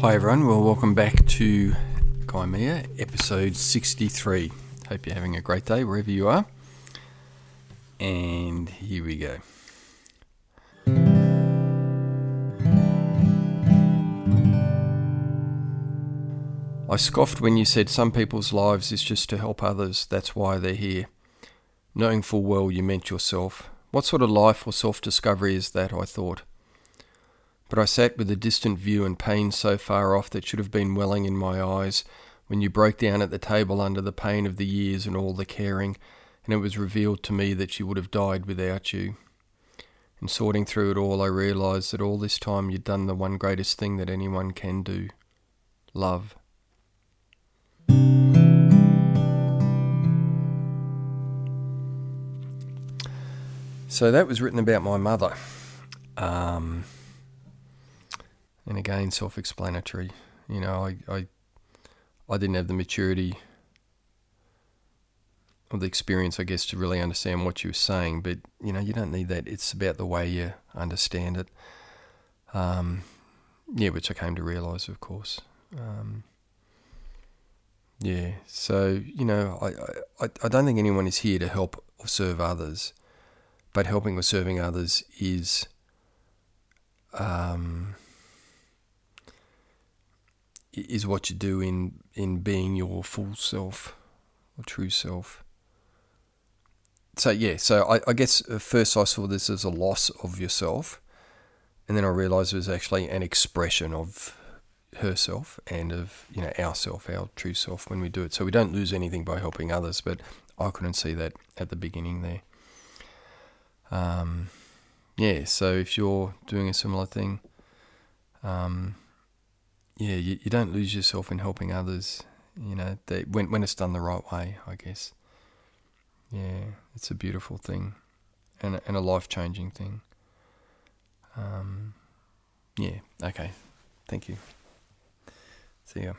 Hi everyone, well welcome back to Gaimea, episode 63. Hope you're having a great day wherever you are. And here we go. I scoffed when you said some people's lives is just to help others, that's why they're here. Knowing full well you meant yourself. What sort of life or self discovery is that? I thought. But I sat with a distant view and pain so far off that should have been welling in my eyes when you broke down at the table under the pain of the years and all the caring, and it was revealed to me that she would have died without you. In sorting through it all, I realised that all this time you'd done the one greatest thing that anyone can do love. So that was written about my mother. Um, and again, self explanatory. You know, I, I, I didn't have the maturity or the experience, I guess, to really understand what you were saying, but, you know, you don't need that. It's about the way you understand it. Um, yeah, which I came to realise, of course. Um, yeah, so, you know, I, I, I don't think anyone is here to help or serve others but helping or serving others is um, is what you do in in being your full self or true self. So yeah, so I, I guess first I saw this as a loss of yourself, and then I realised it was actually an expression of herself and of you know ourself, our true self when we do it. So we don't lose anything by helping others, but I couldn't see that at the beginning there. Um, yeah, so if you're doing a similar thing, um, yeah, you, you don't lose yourself in helping others. You know, they, when when it's done the right way, I guess. Yeah, it's a beautiful thing, and and a life changing thing. Um, yeah. Okay. Thank you. See ya.